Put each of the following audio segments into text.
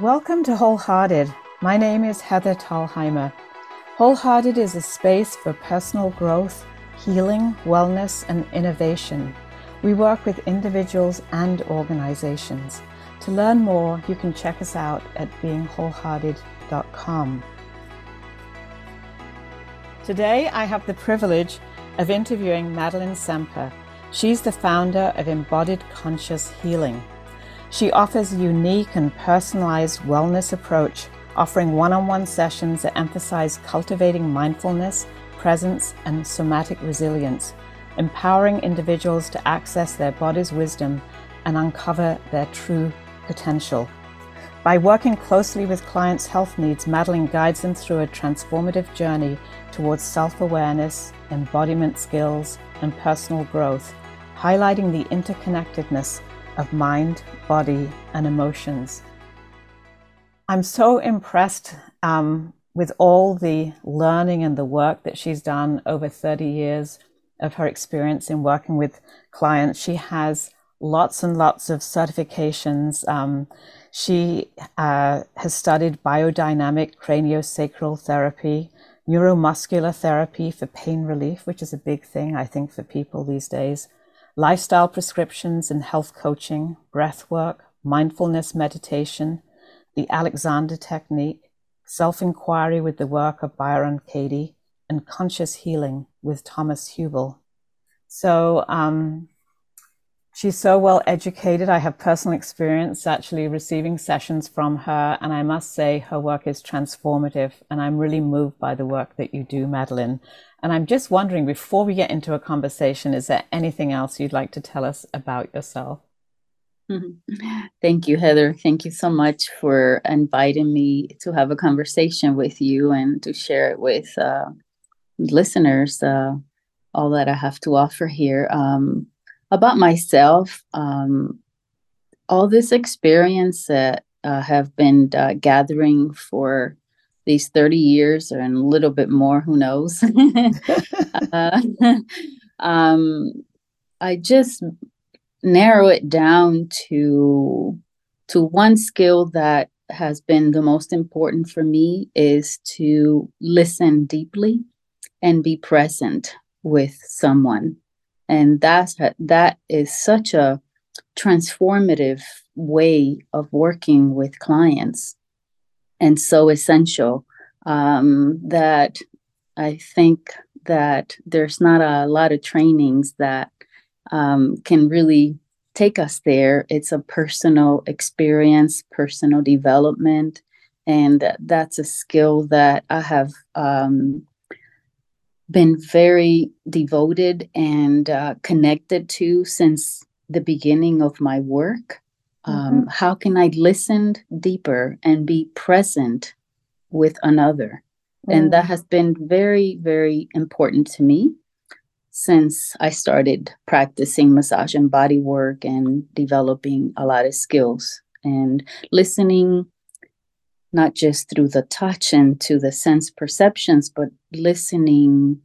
Welcome to Wholehearted. My name is Heather Talheimer. Wholehearted is a space for personal growth, healing, wellness, and innovation. We work with individuals and organizations. To learn more, you can check us out at beingwholehearted.com. Today, I have the privilege of interviewing Madelin Semper. She's the founder of Embodied Conscious Healing. She offers a unique and personalized wellness approach, offering one on one sessions that emphasize cultivating mindfulness, presence, and somatic resilience, empowering individuals to access their body's wisdom and uncover their true potential. By working closely with clients' health needs, Madelin guides them through a transformative journey towards self awareness, embodiment skills, and personal growth, highlighting the interconnectedness of mind, body, and emotions. I'm so impressed um, with all the learning and the work that she's done over 30 years of her experience in working with clients. She has lots and lots of certifications. Um, she uh, has studied biodynamic craniosacral therapy, neuromuscular therapy for pain relief, which is a big thing, I think, for people these days, lifestyle prescriptions and health coaching, breath work, mindfulness meditation, the Alexander technique, self inquiry with the work of Byron Katie, and conscious healing with Thomas Hübl. So, um, She's so well educated. I have personal experience actually receiving sessions from her, and I must say her work is transformative. And I'm really moved by the work that you do, Madelin. And I'm just wondering, before we get into a conversation, is there anything else you'd like to tell us about yourself? Thank you, Heather. Thank you so much for inviting me to have a conversation with you and to share it with uh, listeners, uh, all that I have to offer here. Um, about myself, um, all this experience that uh, have been uh, gathering for these 30 years and a little bit more, who knows? uh, um, I just narrow it down to to one skill that has been the most important for me is to listen deeply and be present with someone and that's that is such a transformative way of working with clients and so essential um, that i think that there's not a lot of trainings that um, can really take us there it's a personal experience personal development and that's a skill that i have um, been very devoted and uh, connected to since the beginning of my work. Um, mm-hmm. How can I listen deeper and be present with another? Mm. And that mm. has been very, very important to me since I started practicing massage and body work and developing a lot of skills and listening not just through the touch and to the sense perceptions, but listening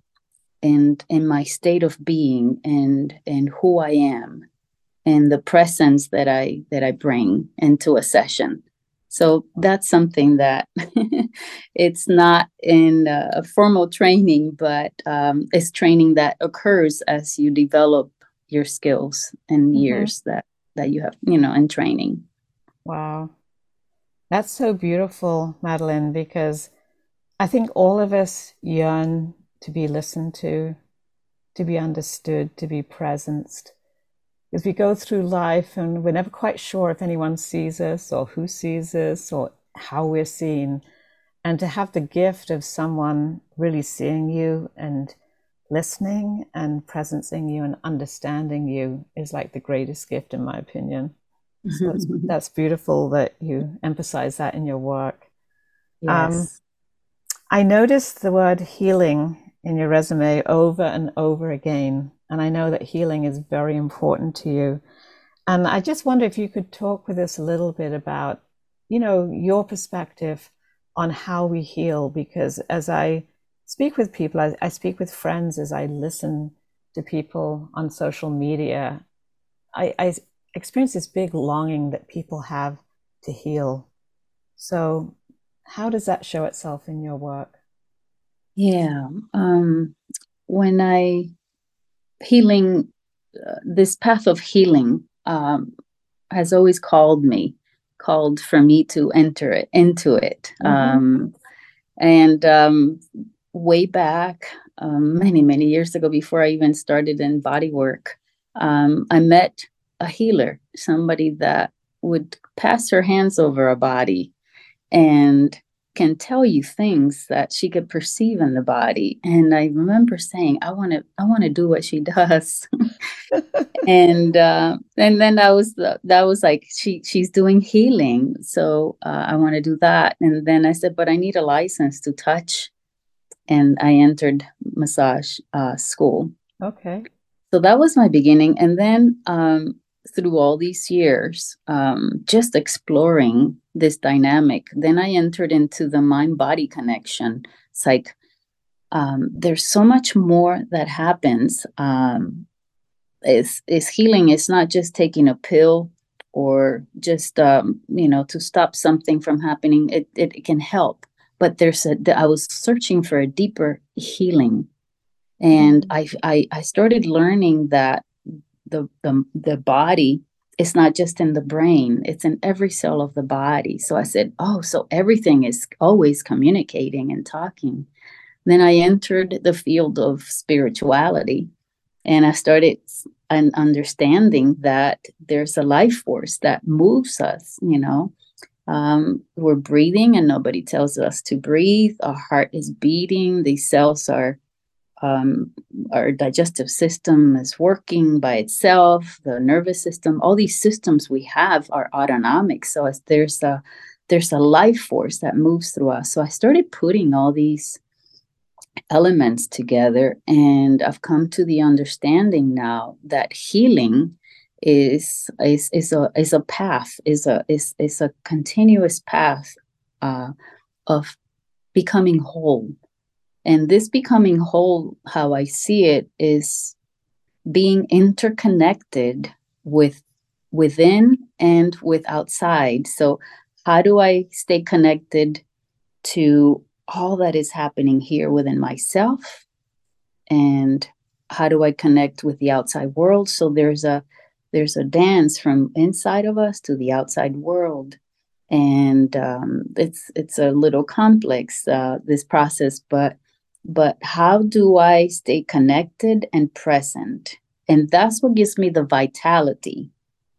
and in my state of being and and who I am and the presence that I that I bring into a session. So that's something that it's not in a formal training, but um, it's training that occurs as you develop your skills and mm-hmm. years that that you have, you know, in training. Wow, that's so beautiful, Madelin, because I think all of us yearn to be listened to, to be understood, to be presenced. As we go through life and we're never quite sure if anyone sees us or who sees us or how we're seen. And to have the gift of someone really seeing you and listening and presencing you and understanding you is like the greatest gift, in my opinion. So that's, that's, beautiful that you emphasize that in your work. Yes. Um, I noticed the word healing in your resume over and over again. And I know that healing is very important to you. And I just wonder if you could talk with us a little bit about, you know, your perspective on how we heal. Because as I speak with people, I, I speak with friends, as I listen to people on social media, I, I experience this big longing that people have to heal. So, how does that show itself in your work? Yeah. Um, when I healing, uh, this path of healing um, has always called me, called for me to enter it, into it. Mm-hmm. Um, and um, way back, um, many, many years ago, before I even started in body work, um, I met a healer, somebody that would pass her hands over a body and can tell you things that she could perceive in the body. And i remember saying i want to i want to do what she does. And uh, and then that was the, that was like she she's doing healing. So uh, i want to do that. And then i said but i need a license to touch. And i entered massage uh, school. Okay. So that was my beginning. And then um, through all these years, um, just exploring this dynamic, then I entered into the mind body connection. It's like um, there's so much more that happens. Um, is is healing It's not just taking a pill or just um, you know to stop something from happening. It, it, it can help, but there's a. I was searching for a deeper healing, and mm-hmm. I I, I started learning that the, the the body it's not just in the brain it's in every cell of the body. So i said oh so everything is always communicating and talking. Then i entered the field of spirituality and i started an understanding that there's a life force that moves us you know? Um, we're breathing and nobody tells us to breathe. Our heart is beating. These cells are um, our digestive system is working by itself the nervous system all these systems we have are autonomic. So as there's a there's a life force that moves through us. So i started putting all these elements together and i've come to the understanding now that healing is is is a is a path is a is is a continuous path uh, of becoming whole and this becoming whole, how I see it, is being interconnected with within and with outside. So, how do I stay connected to all that is happening here within myself? And how do I connect with the outside world? So there's a there's a dance from inside of us to the outside world, and um, it's it's a little complex uh, this process, but but how do I stay connected and present? And that's what gives me the vitality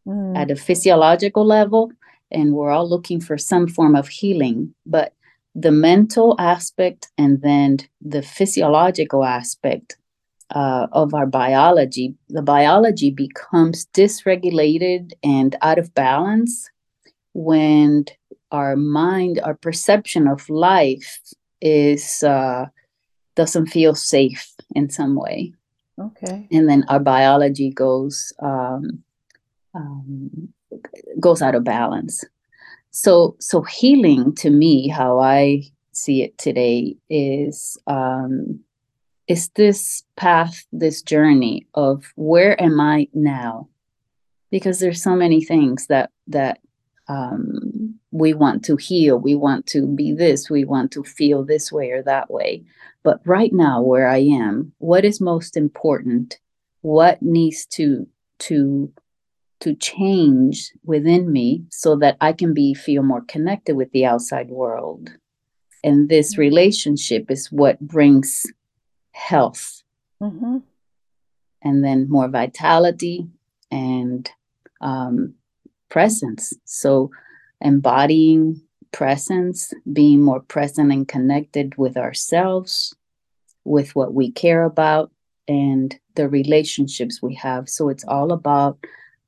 mm. at a physiological level. And we're all looking for some form of healing, but the mental aspect and then the physiological aspect uh, of our biology, the biology becomes dysregulated and out of balance when our mind, our perception of life is uh, doesn't feel safe in some way. Okay. And then our biology goes um, um, goes out of balance. So so healing to me, how I see it today, is um, is this path, this journey of where am I now? Because there's so many things that that um, we want to heal, we want to be this, we want to feel this way or that way. But right now, where I am, what is most important? What needs to to to change within me so that I can be feel more connected with the outside world? And this mm-hmm. relationship is what brings health, mm-hmm. and then more vitality and um, presence. So embodying presence, being more present and connected with ourselves, with what we care about, and the relationships we have. So it's all about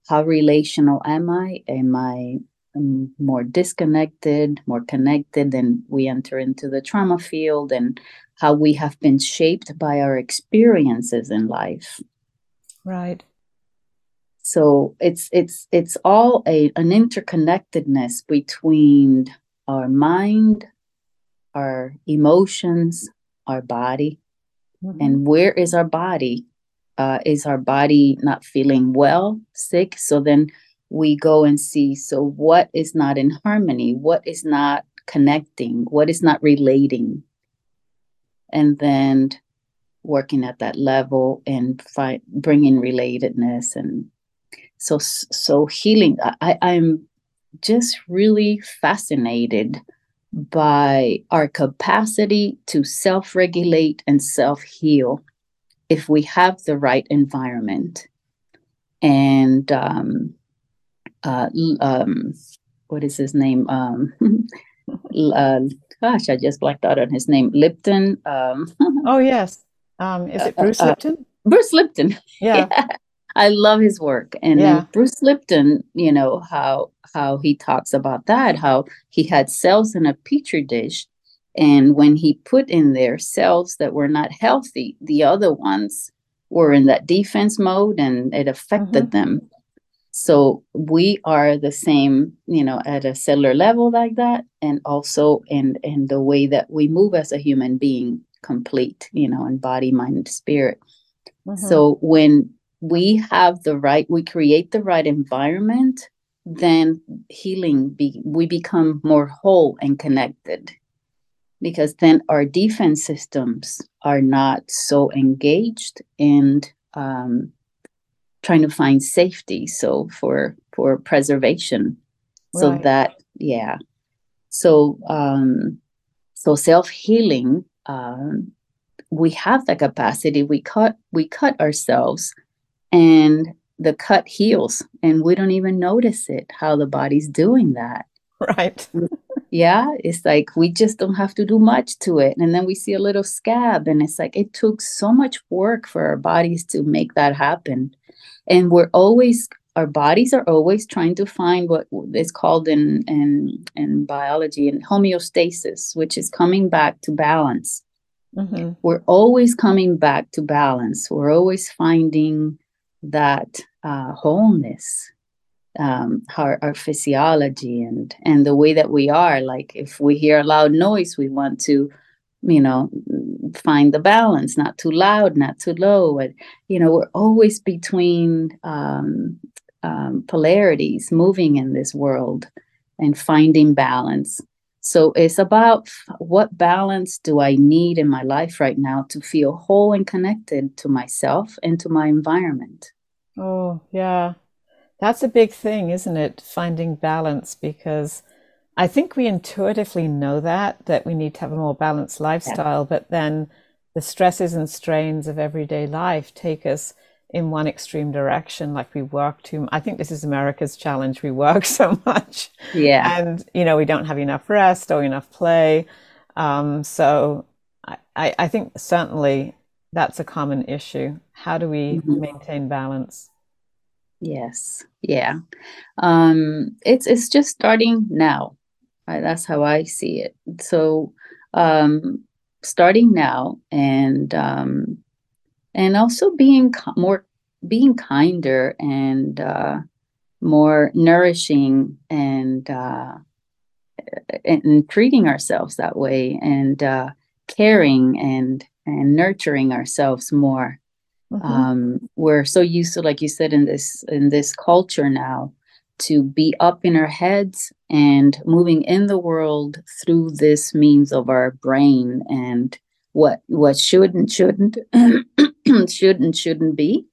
how relational am I? Am I um, more disconnected, more connected? Then we enter into the trauma field and how we have been shaped by our experiences in life. Right. So it's it's it's all a an interconnectedness between our mind, our emotions, our body. Mm-hmm. And where is our body? Uh, is our body not feeling well, sick? So then we go and see so what is not in harmony what is not connecting what is not relating and then working at that level and fi- bringing relatedness and so so healing i i'm just really fascinated by our capacity to self-regulate and self-heal if we have the right environment and um, uh, um, what is his name? Um, uh, gosh, I just blacked out on his name. Lipton. Um, oh yes, um, is it uh, Bruce uh, Lipton? Bruce Lipton. Yeah. yeah. I love his work, and yeah. Bruce Lipton. You know how how he talks about that. How he had cells in a petri dish, and when he put in there cells that were not healthy, the other ones were in that defense mode, and it affected mm-hmm. them so we are the same, you know, at a cellular level like that, and also in in the way that we move as a human being, complete, you know, in body, mind, spirit. Mm-hmm. So when we have the right, we create the right environment, then healing be, we become more whole and connected. Because then our defense systems are not so engaged and um, trying to find safety so for for preservation. So that yeah. So um so self-healing um we have the capacity we cut we cut ourselves and the cut heals and we don't even notice it how the body's doing that. Right. Yeah it's like we just don't have to do much to it and then we see a little scab and it's like it took so much work for our bodies to make that happen. And we're always our bodies are always trying to find what is called in in in biology and homeostasis which is coming back to balance. Mm-hmm. we're always coming back to balance. We're always finding that uh, wholeness um, our, our physiology and and the way that we are. Like if we hear a loud noise we want to you know find the balance not too loud not too low. And you know we're always between um, um, polarities moving in this world and finding balance so it's about what balance do i need in my life right now to feel whole and connected to myself and to my environment? Oh yeah. That's a big thing isn't it? Finding balance because I think we intuitively know that that we need to have a more balanced lifestyle, yeah. but then the stresses and strains of everyday life take us in one extreme direction like we work too i think this is america's challenge we work so much. Yeah. And you know we don't have enough rest or enough play. Um, so I, I think certainly that's a common issue. How do we mm-hmm. maintain balance? Yes. Yeah. Um, it's it's just starting now. I, that's how I see it. So, um, starting now and um, and also being more being kinder and uh, more nourishing and uh, and treating ourselves that way and uh, caring and and nurturing ourselves more. Mm-hmm. Um, we're so used to, like you said, in this in this culture now, to be up in our heads and moving in the world through this means of our brain and what what should and shouldn't should and shouldn't be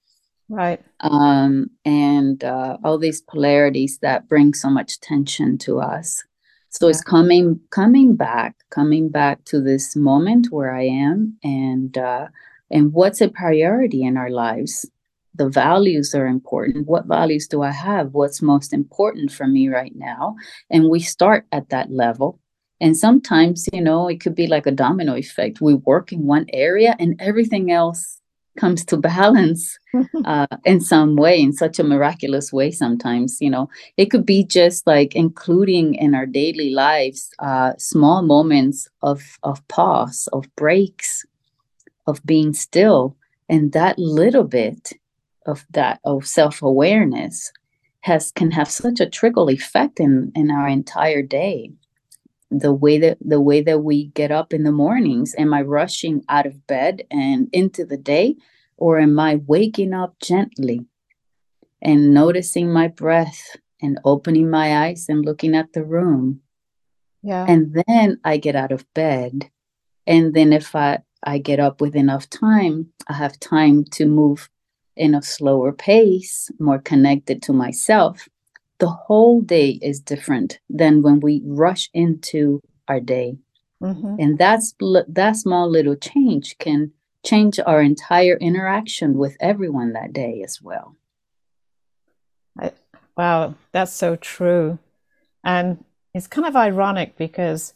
right um and uh, all these polarities that bring so much tension to us so yeah. it's coming coming back coming back to this moment where i am and uh and what's a priority in our lives the values are important. What values do I have? What's most important for me right now? And we start at that level. And sometimes, you know, it could be like a domino effect. We work in one area and everything else comes to balance uh, in some way, in such a miraculous way. Sometimes, you know, it could be just like including in our daily lives uh, small moments of of pause, of breaks, of being still, and that little bit of that of self-awareness has can have such a trickle effect in in our entire day the way that the way that we get up in the mornings am i rushing out of bed and into the day or am i waking up gently and noticing my breath and opening my eyes and looking at the room. Yeah. And then I get out of bed. And then if I, I get up with enough time, I have time to move in a slower pace, more connected to myself. The whole day is different than when we rush into our day. Mm-hmm. And that's that small little change can change our entire interaction with everyone that day as well. I, wow, that's so true. And it's kind of ironic because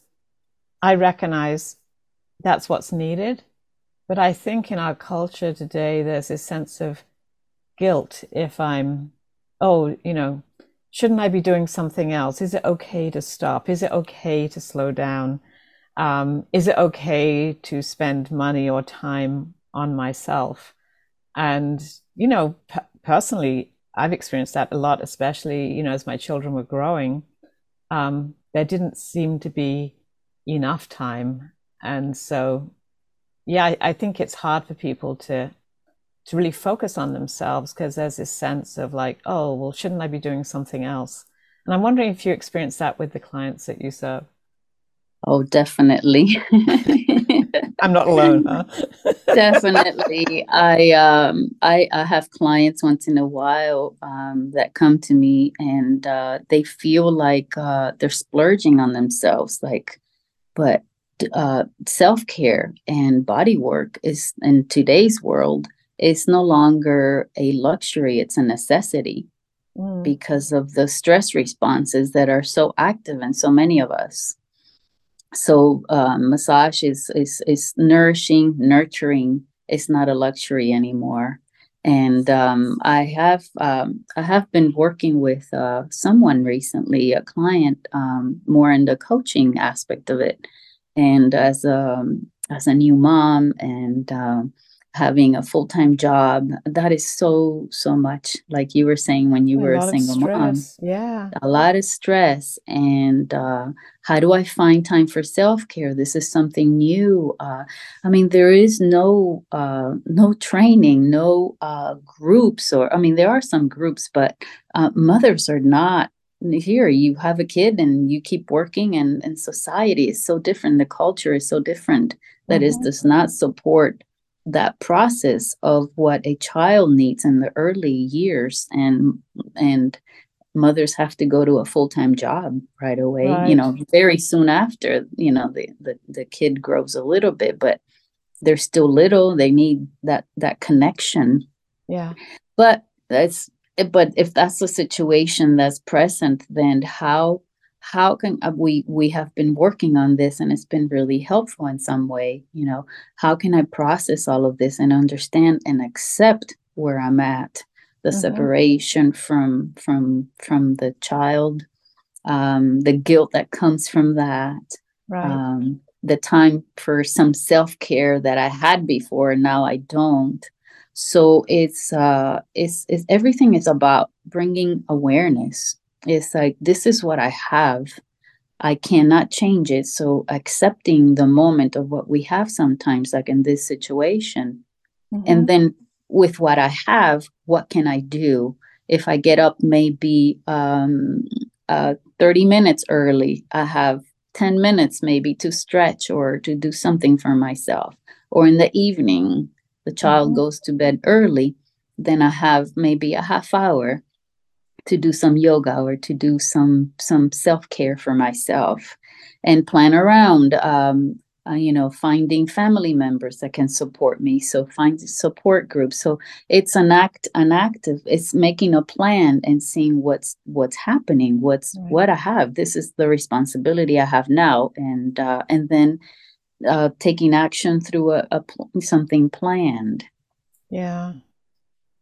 I recognize that's what's needed. But I think in our culture today, there's this sense of guilt if I'm, oh, you know, shouldn't I be doing something else? Is it okay to stop? Is it okay to slow down? Um, is it okay to spend money or time on myself? And, you know, p- personally, I've experienced that a lot, especially, you know, as my children were growing. Um, there didn't seem to be enough time. And so, yeah, I, I think it's hard for people to to really focus on themselves because there's this sense of like, oh, well, shouldn't I be doing something else? And I'm wondering if you experience that with the clients that you serve. Oh, definitely. I'm not alone, huh? definitely. I um I, I have clients once in a while um that come to me and uh they feel like uh they're splurging on themselves like but uh self-care and body work is in today's world is no longer a luxury, it's a necessity mm. because of the stress responses that are so active in so many of us. So um, massage is, is is nourishing nurturing. It's not a luxury anymore. And um, i have um, i have been working with uh, someone recently a client um, more in the coaching aspect of it. And as a as a new mom and um, having a full-time job that is so so much like you were saying when you a were a single mom. yeah. A lot of stress and uh, how do i find time for self-care? This is something new uh, i mean there is no uh, no training no uh, groups or i mean there are some groups but uh, mothers are not here. You have a kid and you keep working and, and society is so different the culture is so different that mm-hmm. it does not support that process of what a child needs in the early years and and mothers have to go to a full-time job right away right. you know very soon after you know the, the the kid grows a little bit but they're still little they need that that connection yeah but that's but if that's the situation that's present then how how can uh, we we have been working on this and it's been really helpful in some way you know how can i process all of this and understand and accept where i'm at the mm-hmm. separation from from from the child um the guilt that comes from that right. um the time for some self-care that i had before and now i don't so it's uh it's, it's everything is about bringing awareness it's like this is what i have. I cannot change it. So accepting the moment of what we have sometimes like in this situation. Mm-hmm. and then with what i have what can i do? If i get up maybe um, uh, 30 minutes early i have 10 minutes maybe to stretch or to do something for myself. Or in the evening the child mm-hmm. goes to bed early then i have maybe a half hour to do some yoga or to do some some self-care for myself and plan around um, uh, you know finding family members that can support me. So find support groups. So it's an act an active it's making a plan and seeing what's what's happening what's right. what i have. This is the responsibility i have now. And uh, and then uh, taking action through a, a pl- something planned. Yeah.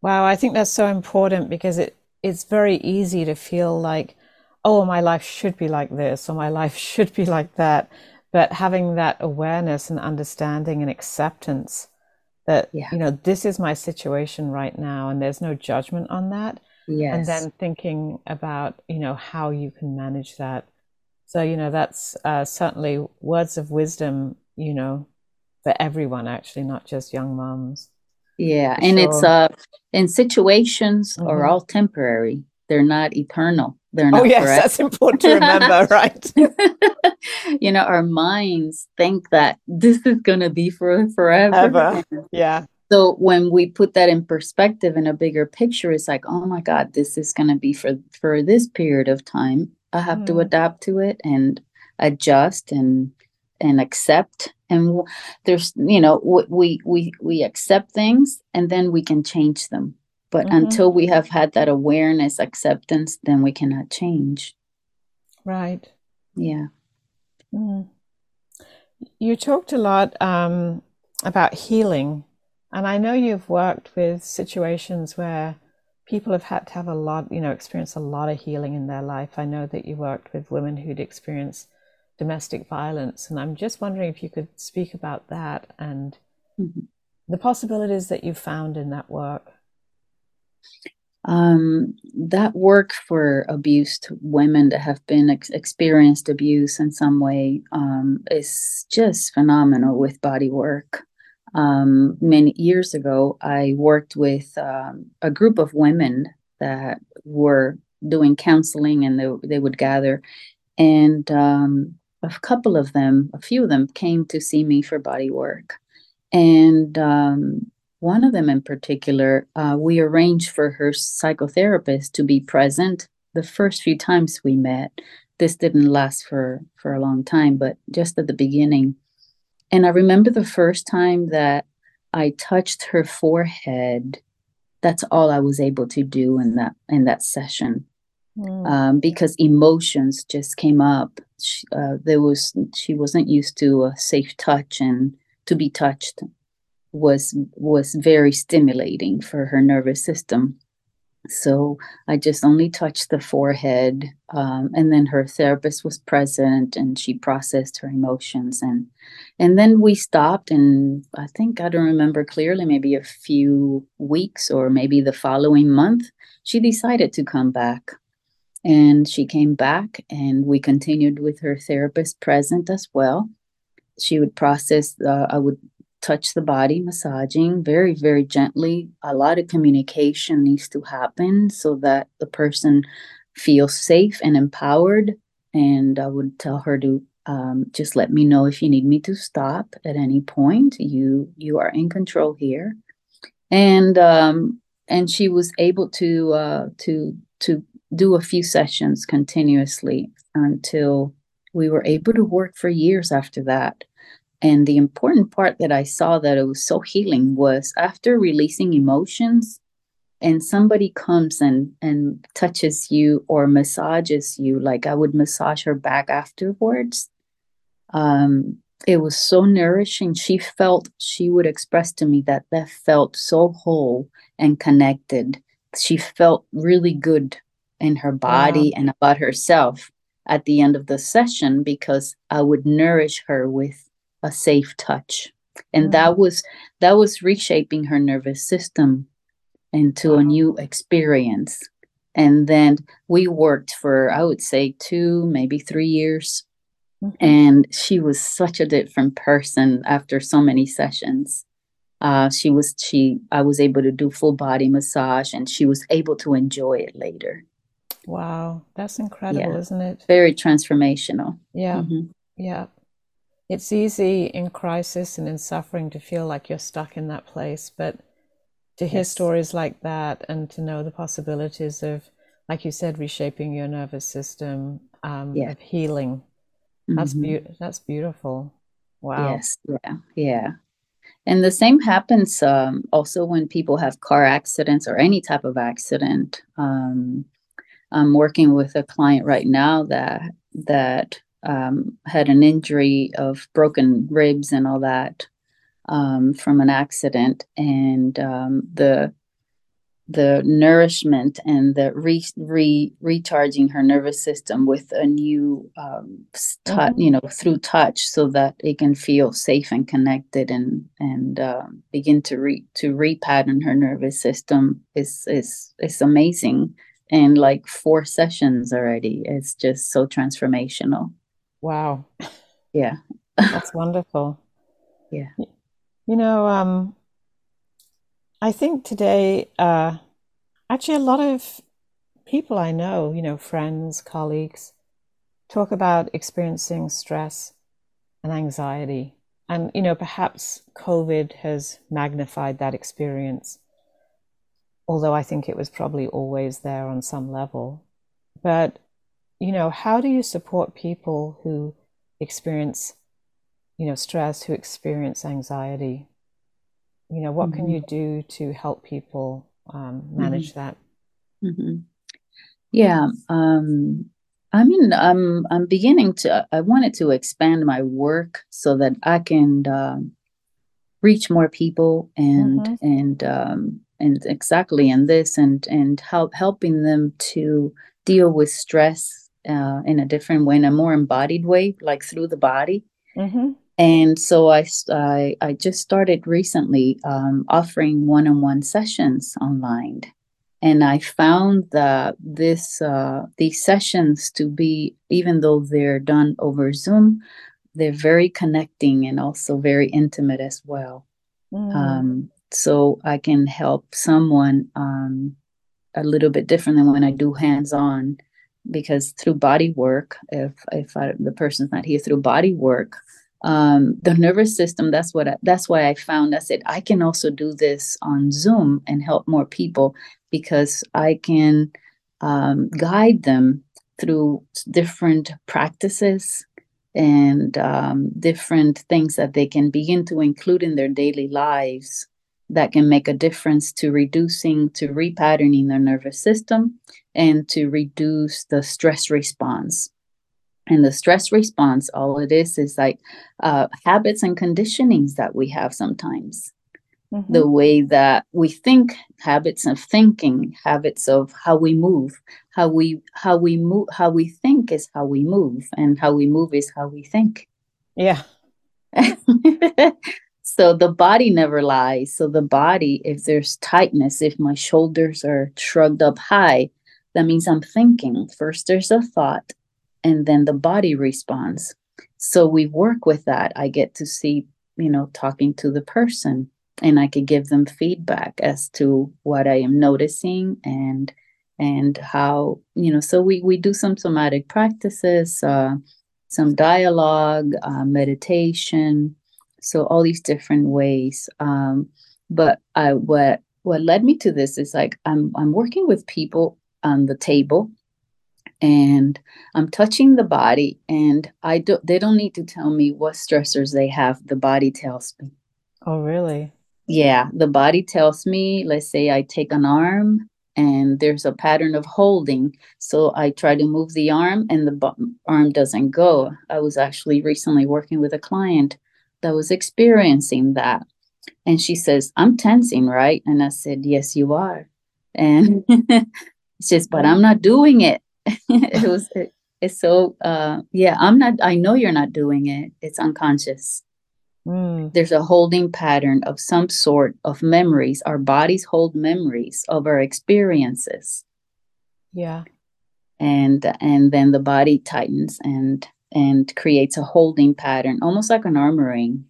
Wow i think that's so important because it it's very easy to feel like, oh, my life should be like this or my life should be like that. But having that awareness and understanding and acceptance that, yeah. you know, this is my situation right now and there's no judgment on that. Yes. And then thinking about, you know, how you can manage that. So, you know, that's uh, certainly words of wisdom, you know, for everyone, actually, not just young moms. Yeah, and it's uh and situations are all temporary. They're not eternal. they're not oh yes forever. that's important to remember right you know our minds think that this is going to be for forever Ever. yeah so when we put that in perspective in a bigger picture it's like oh my god this is going to be for for this period of time i have mm. to adapt to it and adjust and and accept and there's you know we we we accept things and then we can change them. But mm-hmm. until we have had that awareness acceptance then we cannot change. Right. Yeah. Mm. you talked a lot um, about healing and i know you've worked with situations where people have had to have a lot you know experience a lot of healing in their life. I know that you worked with women who'd experienced domestic violence. And I'm just wondering if you could speak about that and mm-hmm. the possibilities that you found in that work. Um, that work for abused women that have been ex- experienced abuse in some way um, is just phenomenal with body work. Um, many years ago, I worked with um, a group of women that were doing counseling and they, they would gather and um, a couple of them, a few of them came to see me for body work. And um, one of them in particular, uh, we arranged for her psychotherapist to be present the first few times we met. This didn't last for, for a long time, but just at the beginning. And I remember the first time that I touched her forehead. That's all I was able to do in that in that session mm. um, because emotions just came up. She, uh, there was she wasn't used to a safe touch, and to be touched was was very stimulating for her nervous system. So I just only touched the forehead, um, and then her therapist was present, and she processed her emotions, and and then we stopped, and I think I don't remember clearly, maybe a few weeks or maybe the following month, she decided to come back and she came back, and we continued with her therapist present as well. She would process, uh, I would touch the body, massaging very, very gently. A lot of communication needs to happen so that the person feels safe and empowered. And I would tell her to um, just let me know if you need me to stop at any point. You you are in control here, and um, and she was able to uh, to to do a few sessions continuously until we were able to work for years after that. And the important part that I saw that it was so healing was after releasing emotions and somebody comes and and touches you or massages you like I would massage her back afterwards. Um it was so nourishing. She felt she would express to me that that felt so whole and connected. She felt really good in her body wow. and about herself at the end of the session because I would nourish her with a safe touch. And mm-hmm. that was that was reshaping her nervous system into wow. a new experience. And then we worked for I would say 2 maybe 3 years. Mm-hmm. And she was such a different person after so many sessions. Uh, she was she I was able to do full body massage and she was able to enjoy it later. Wow, that's incredible, yeah. isn't it? Very transformational. Yeah. Mm-hmm. Yeah. It's easy in crisis and in suffering to feel like you're stuck in that place, but to hear yes. stories like that and to know the possibilities of, like you said, reshaping your nervous system, um, yeah. of healing, that's mm-hmm. be- that's beautiful. Wow. Yes. Yeah. Yeah. And the same happens um, also when people have car accidents or any type of accident. Um, I'm working with a client right now that that um, had an injury of broken ribs and all that um, from an accident, and um, the the nourishment and the re, re recharging her nervous system with a new um, touch, mm-hmm. you know, through touch, so that it can feel safe and connected, and and uh, begin to re to repattern her nervous system is is is amazing in like four sessions already. It's just so transformational. Wow. Yeah. That's wonderful. Yeah. You know, um, I think today, uh, actually, a lot of people I know, you know, friends, colleagues, talk about experiencing stress and anxiety. And, you know, perhaps COVID has magnified that experience, although I think it was probably always there on some level. But, you know, how do you support people who experience, you know, stress, who experience anxiety? You know, what mm-hmm. can you do to help people um, manage mm-hmm. that? Mm-hmm. Yeah. Um, I mean, I'm I'm beginning to. I wanted to expand my work so that I can um, reach more people and mm-hmm. and um, and exactly in this and and help helping them to deal with stress uh, in a different way, in a more embodied way, like through the body. Mm-hmm. And so I, I, I just started recently um, offering one-on-one sessions online and I found that this uh, these sessions to be even though they're done over Zoom, they're very connecting and also very intimate as well. Mm. Um, so I can help someone um, a little bit different than when I do hands on, because through body work, if if I, the person's not here through body work, um, the nervous system that's what I, that's why i found i said i can also do this on zoom and help more people because I can um, guide them through different practices and um, different things that they can begin to include in their daily lives that can make a difference to reducing, to repatterning their nervous system and to reduce the stress response. And the stress response, all it is, is like uh, habits and conditionings that we have sometimes mm-hmm. the way that we think habits of thinking habits of how we move how we how we move how we think is how we move and how we move is how we think yeah so the body never lies. So the body if there's tightness if my shoulders are shrugged up high that means i'm thinking. First there's a thought and then the body responds. So we work with that. I get to see you know talking to the person and I could give them feedback as to what I am noticing and and how you know. So we we do some somatic practices, uh, some dialogue, uh, meditation, so all these different ways. Um, but I what what led me to this is like I'm I'm working with people on the table and I'm touching the body and I don't they don't need to tell me what stressors they have the body tells me oh really yeah, the body tells me, let's say I take an arm and there's a pattern of holding. So I try to move the arm and the arm doesn't go. I was actually recently working with a client that was experiencing that. And she says, I'm tensing, right? And I said, Yes, you are. And she says, But I'm not doing it. it was, it, it's so, uh, yeah, I'm not, I know you're not doing it. It's unconscious. Mm. There's a holding pattern of some sort of memories. Our bodies hold memories of our experiences. Yeah. And and then the body tightens and and creates a holding pattern, almost like an armoring.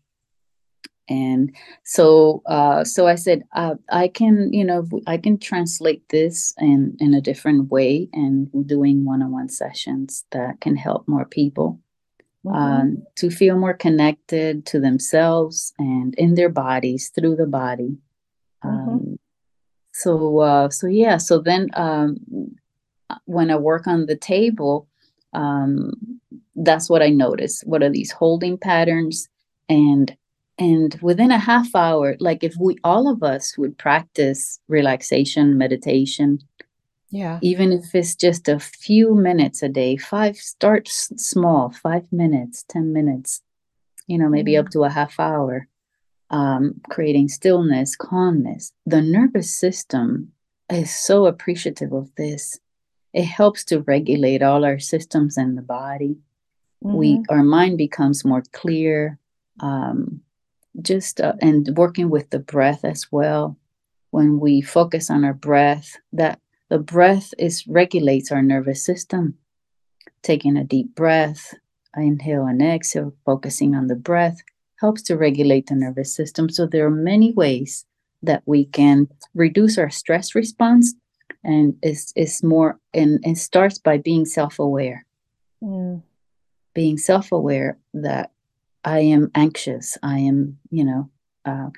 And so uh, so I said uh, I can you know I can translate this in in a different way and doing one-on-one sessions that can help more people mm-hmm. um, to feel more connected to themselves and in their bodies through the body. Mm-hmm. Um, so, uh, so yeah. So then, um, when I work on the table, um, that's what I notice. What are these holding patterns? And and within a half hour, like if we all of us would practice relaxation, meditation, yeah. Even if it's just a few minutes a day, five, start small, five minutes, 10 minutes, you know, maybe mm-hmm. up to a half hour, um, creating stillness, calmness. The nervous system is so appreciative of this. It helps to regulate all our systems in the body. Mm-hmm. We, our mind becomes more clear. Um, just uh, and working with the breath as well when we focus on our breath that the breath is regulates our nervous system. Taking a deep breath, inhale and exhale, focusing on the breath helps to regulate the nervous system. So there are many ways that we can reduce our stress response and it's it's more and it starts by being self-aware Mm. Being self-aware that i am anxious. I am you know uh,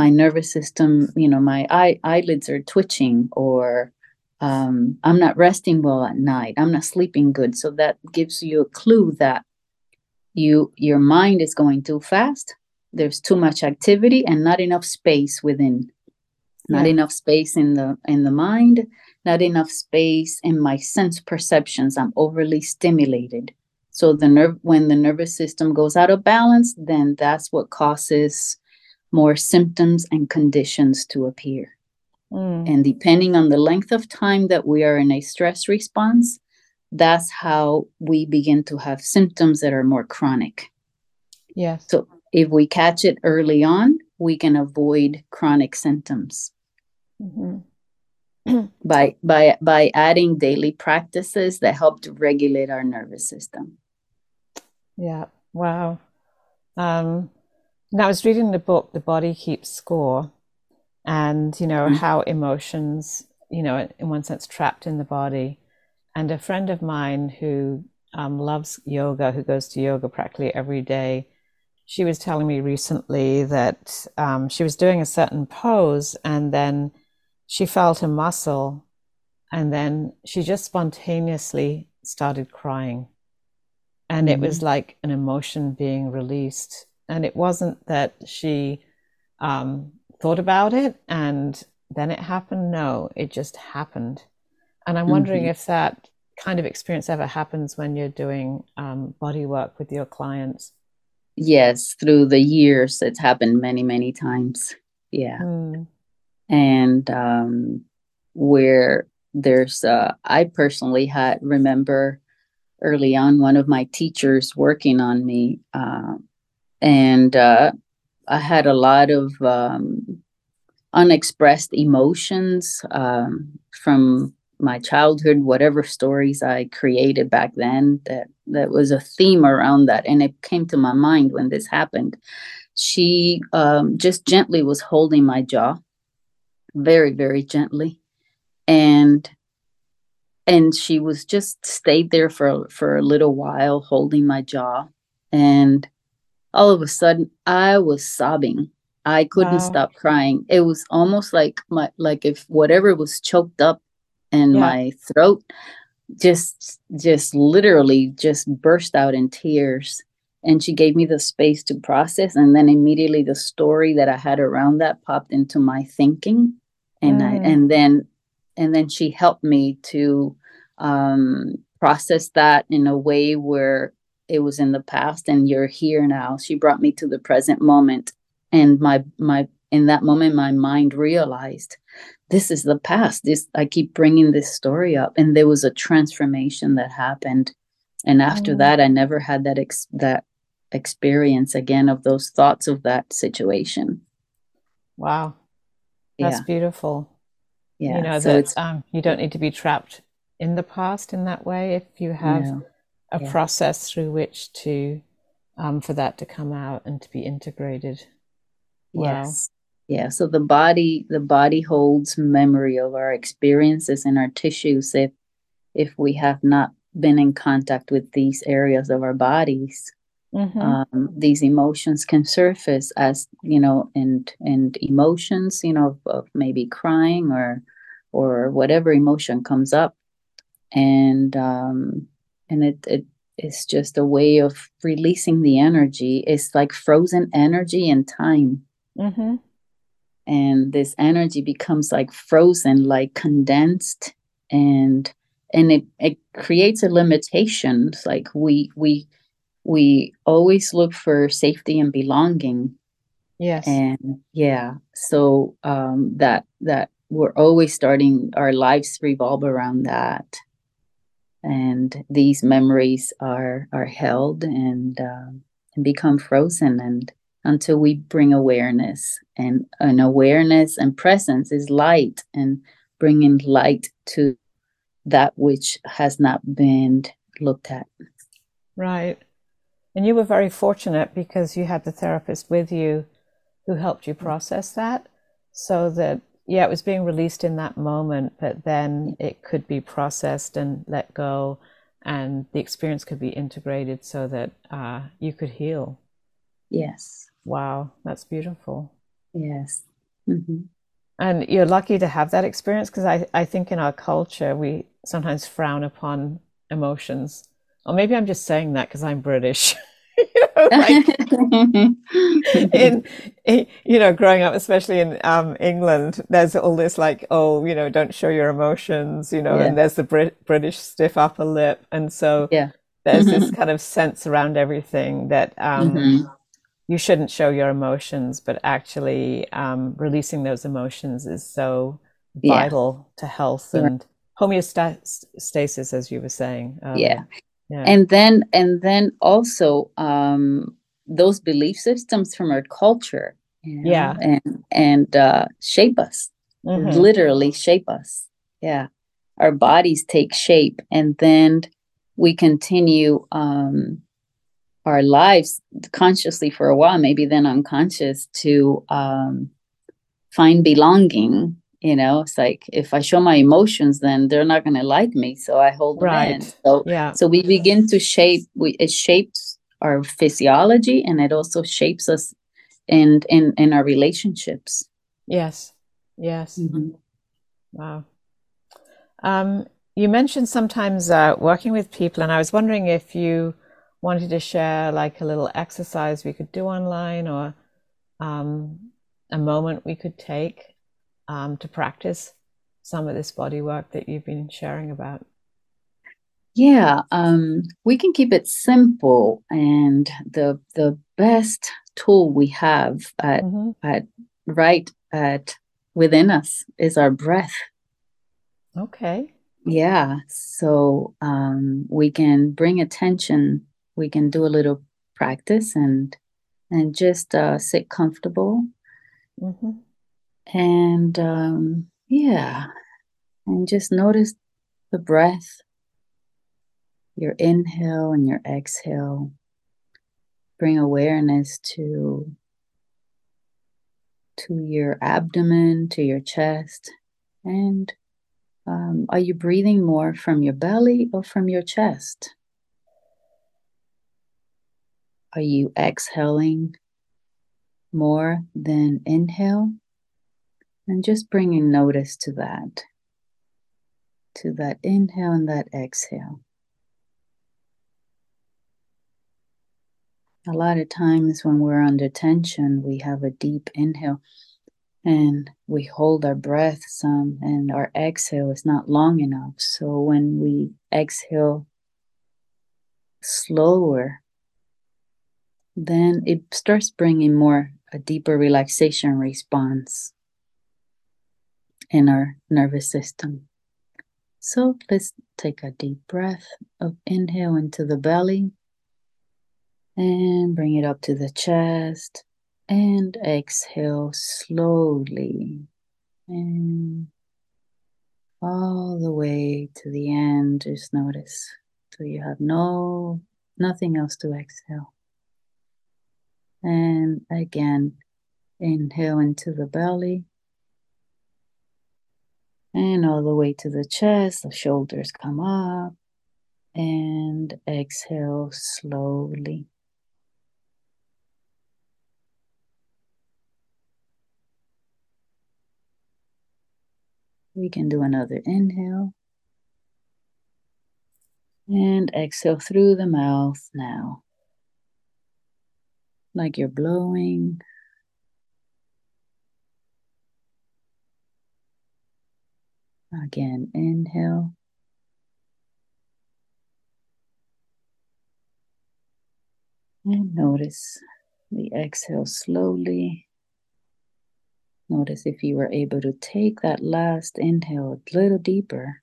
my nervous system you know my eye, eyelids are twitching or um, i'm not resting well at night. I'm not sleeping good. So that gives you a clue that you your mind is going too fast. There's too much activity and not enough space within. Not Yeah. enough space in the in the mind. Not enough space in my sense perceptions. I'm overly stimulated so the nerve when the nervous system goes out of balance then that's what causes more symptoms and conditions to appear Mm. and depending on the length of time that we are in a stress response that's how we begin to have symptoms that are more chronic Yes. so if we catch it early on we can avoid chronic symptoms Mhm. by by by adding daily practices that help to regulate our nervous system. Yeah. Wow. Um, and I was reading the book, The Body Keeps Score, and you know Mhm. how emotions, you know, in one sense, trapped in the body. And a friend of mine who um, loves yoga, who goes to yoga practically every day, she was telling me recently that um, she was doing a certain pose, and then she felt a muscle, and then she just spontaneously started crying and it was like an emotion being released and it wasn't that she um, thought about it and then it happened no it just happened and i'm wondering Mhm. if that kind of experience ever happens when you're doing um, body work with your clients Yes, through the years, it's happened many, many times. Yeah, Hmm. and um, where there's, uh, I personally had remember early on one of my teachers working on me, uh, and uh, I had a lot of um, unexpressed emotions um, from my childhood, whatever stories I created back then. That that was a theme around that, and it came to my mind when this happened. She um, just gently was holding my jaw, very very gently, and and she was just stayed there for for a little while, holding my jaw, and all of a sudden I was sobbing. I couldn't Wow. stop crying. It was almost like my like if whatever was choked up in Yeah. my throat just just literally just burst out in tears and she gave me the space to process and then immediately the story that I had around that popped into my thinking and I Mm. and then and then she helped me to um process that in a way where it was in the past and you're here now. She brought me to the present moment and my my in that moment my mind realized this is the past. This i keep bringing this story up. And there was a transformation that happened. And after Mm. that i never had that ex- that experience again of those thoughts of that situation. Wow. That's yeah. beautiful yeah you know so that um, you don't need to be trapped in the past in that way if you have no, a yeah. process through which to um, for that to come out and to be integrated Wow. Yes. Yeah. So the body, the body holds memory of our experiences and our tissues if if we have not been in contact with these areas of our bodies. Mhm. Um, these emotions can surface as you know, and and emotions, you know, of, of maybe crying or or whatever emotion comes up, and um, and it it is just a way of releasing the energy. It's like frozen energy in time Mhm. and this energy becomes like frozen like condensed and and it, it creates a limitation it's like we we we always look for safety and belonging Yes. and yeah so um that that we're always starting our lives revolve around that and these memories are are held and um, and become frozen and until we bring awareness and an awareness and presence is light and bringing light to that which has not been looked at Right. And you were very fortunate because you had the therapist with you who helped you process that so that yeah, it was being released in that moment, but then it could be processed and let go, and the experience could be integrated so that uh, you could heal. Yes. Wow, that's beautiful. Yes. Mm-hmm. And you're lucky to have that experience because I, I think in our culture, we sometimes frown upon emotions. Or maybe I'm just saying that because I'm British. like in, you know, growing up, especially in um, England, there's all this like, oh, you know, don't show your emotions, you know, yeah. and there's the Brit- British stiff upper lip, and so yeah. there's mm-hmm. this kind of sense around everything that um, mm-hmm. you shouldn't show your emotions, but actually um, releasing those emotions is so vital yeah. to health and homeostasis, as you were saying. Um, yeah. Yeah. and then and then also um those belief systems from our culture you know, yeah and and uh shape us mm-hmm. literally shape us yeah our bodies take shape and then we continue um our lives consciously for a while maybe then unconscious to um find belonging you know it's like if i show my emotions then they're not going to like me so i hold right. them in. So yeah. so we begin to shape we it shapes our physiology and it also shapes us in in in our relationships. Yes. Yes. Mm-hmm. wow. Um you mentioned sometimes uh, working with people and i was wondering if you wanted to share like a little exercise we could do online or um, a moment we could take um, to practice some of this body work that you've been sharing about? Yeah, um, we can keep it simple, and the the best tool we have at, mm-hmm. at right at within us is our breath. Okay. Yeah, so um, we can bring attention. We can do a little practice and and just uh, sit comfortable. Mm-hmm and um, yeah, and just notice the breath, your inhale and your exhale. Bring awareness to to your abdomen, to your chest, and um, are you breathing more from your belly or from your chest? Are you exhaling more than inhale? And just bringing notice to that, to that inhale and that exhale. A lot of times when we're under tension, we have a deep inhale and we hold our breath some, and our exhale is not long enough. So when we exhale slower, then it starts bringing more a deeper relaxation response in our nervous system. So let's take a deep breath of inhale into the belly and bring it up to the chest and exhale slowly and all the way to the end just notice so you have no nothing else to exhale and again inhale into the belly and all the way to the chest. The shoulders come up and exhale slowly. We can do another inhale and exhale through the mouth now, like you're blowing Again, inhale. And notice the exhale slowly. Notice if you were able to take that last inhale a little deeper.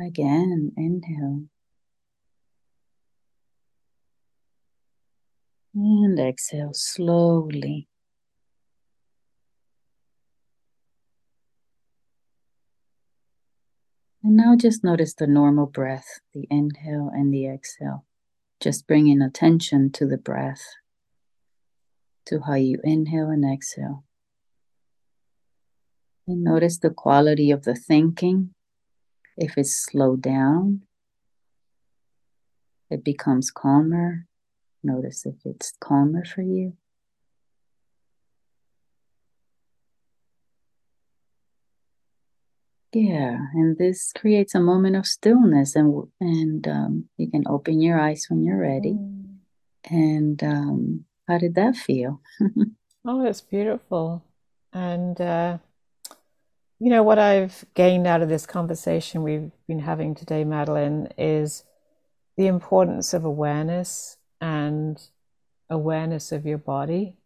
Again, inhale. And exhale slowly. And now just notice the normal breath, the inhale and the exhale. Just bringing attention to the breath, to how you inhale and exhale. And notice the quality of the thinking. If it's slowed down, it becomes calmer. Notice if it's calmer for you. Yeah, and this creates a moment of stillness, and and um, you can open your eyes when you're ready. Mm. And um, how did that feel? oh, it's beautiful, and uh, you know what I've gained out of this conversation we've been having today, Madelin, is the importance of awareness and awareness of your body,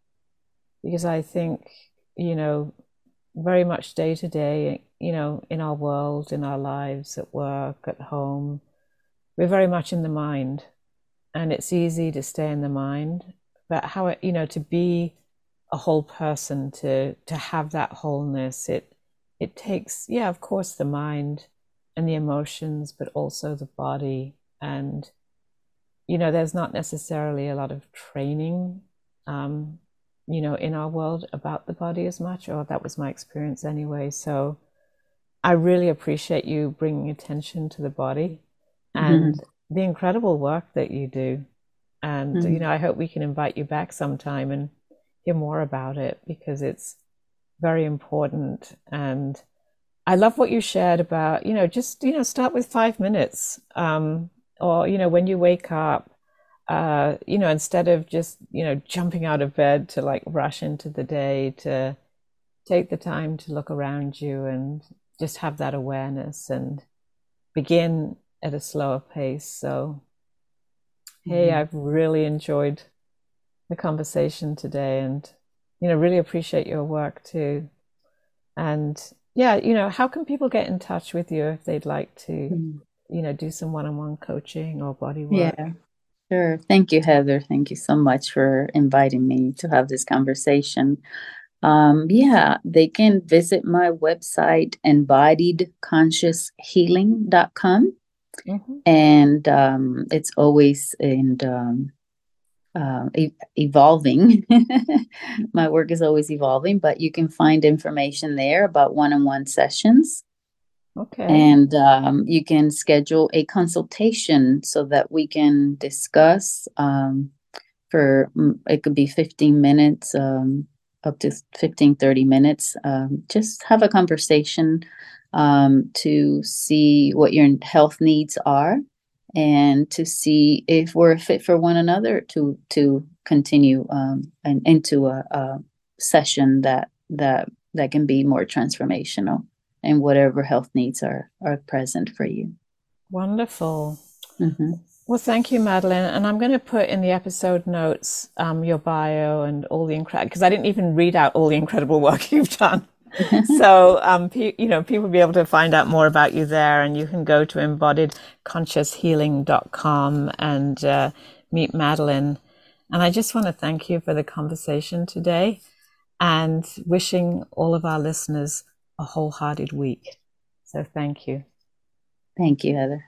because I think you know very much day to day you know, in our world, in our lives, at work, at home, we're very much in the mind. And it's easy to stay in the mind. But how, you know, to be a whole person, to to have that wholeness, it it takes, yeah, of course, the mind and the emotions, but also the body. And, you know, there's not necessarily a lot of training um, you know, in our world about the body as much, or that was my experience anyway. So I really appreciate you bringing attention to the body and mm-hmm. the incredible work that you do. And, mm-hmm. you know, I hope we can invite you back sometime and hear more about it because it's very important. And I love what you shared about, you know, just, you know, start with five minutes. Um, or, you know, when you wake up, uh, you know, instead of just, you know, jumping out of bed to like rush into the day, to take the time to look around you and just have that awareness and begin at a slower pace. So, hey, mm-hmm. I've really enjoyed the conversation today and, you know, really appreciate your work too. And yeah, you know, how can people get in touch with you if they'd like to, mm-hmm. you know, do some one on one coaching or body work? Yeah. Sure. Thank you, Heather. Thank you so much for inviting me to have this conversation um, yeah, they can visit my website, embodiedconscioushealing.com. Mm-hmm. And um, it's always in um, uh, e- evolving. my work is always evolving, but you can find information there about one on one sessions. Okay. And um, you can schedule a consultation so that we can discuss um, for mm, it could be 15 minutes um, up to 15, 30 minutes. Um, just have a conversation um, to see what your health needs are and to see if we're a fit for one another to to continue um, and into a, a session that that that can be more transformational and whatever health needs are are present for you. Wonderful. Mm-hmm. Well, thank you, Madelin. And I'm going to put in the episode notes um, your bio and all the incredible, because I didn't even read out all the incredible work you've done. so, um, pe- you know, people will be able to find out more about you there, and you can go to embodiedconscioushealing.com and uh, meet Madelin. And I just want to thank you for the conversation today and wishing all of our listeners a wholehearted week. So, thank you. Thank you, Heather.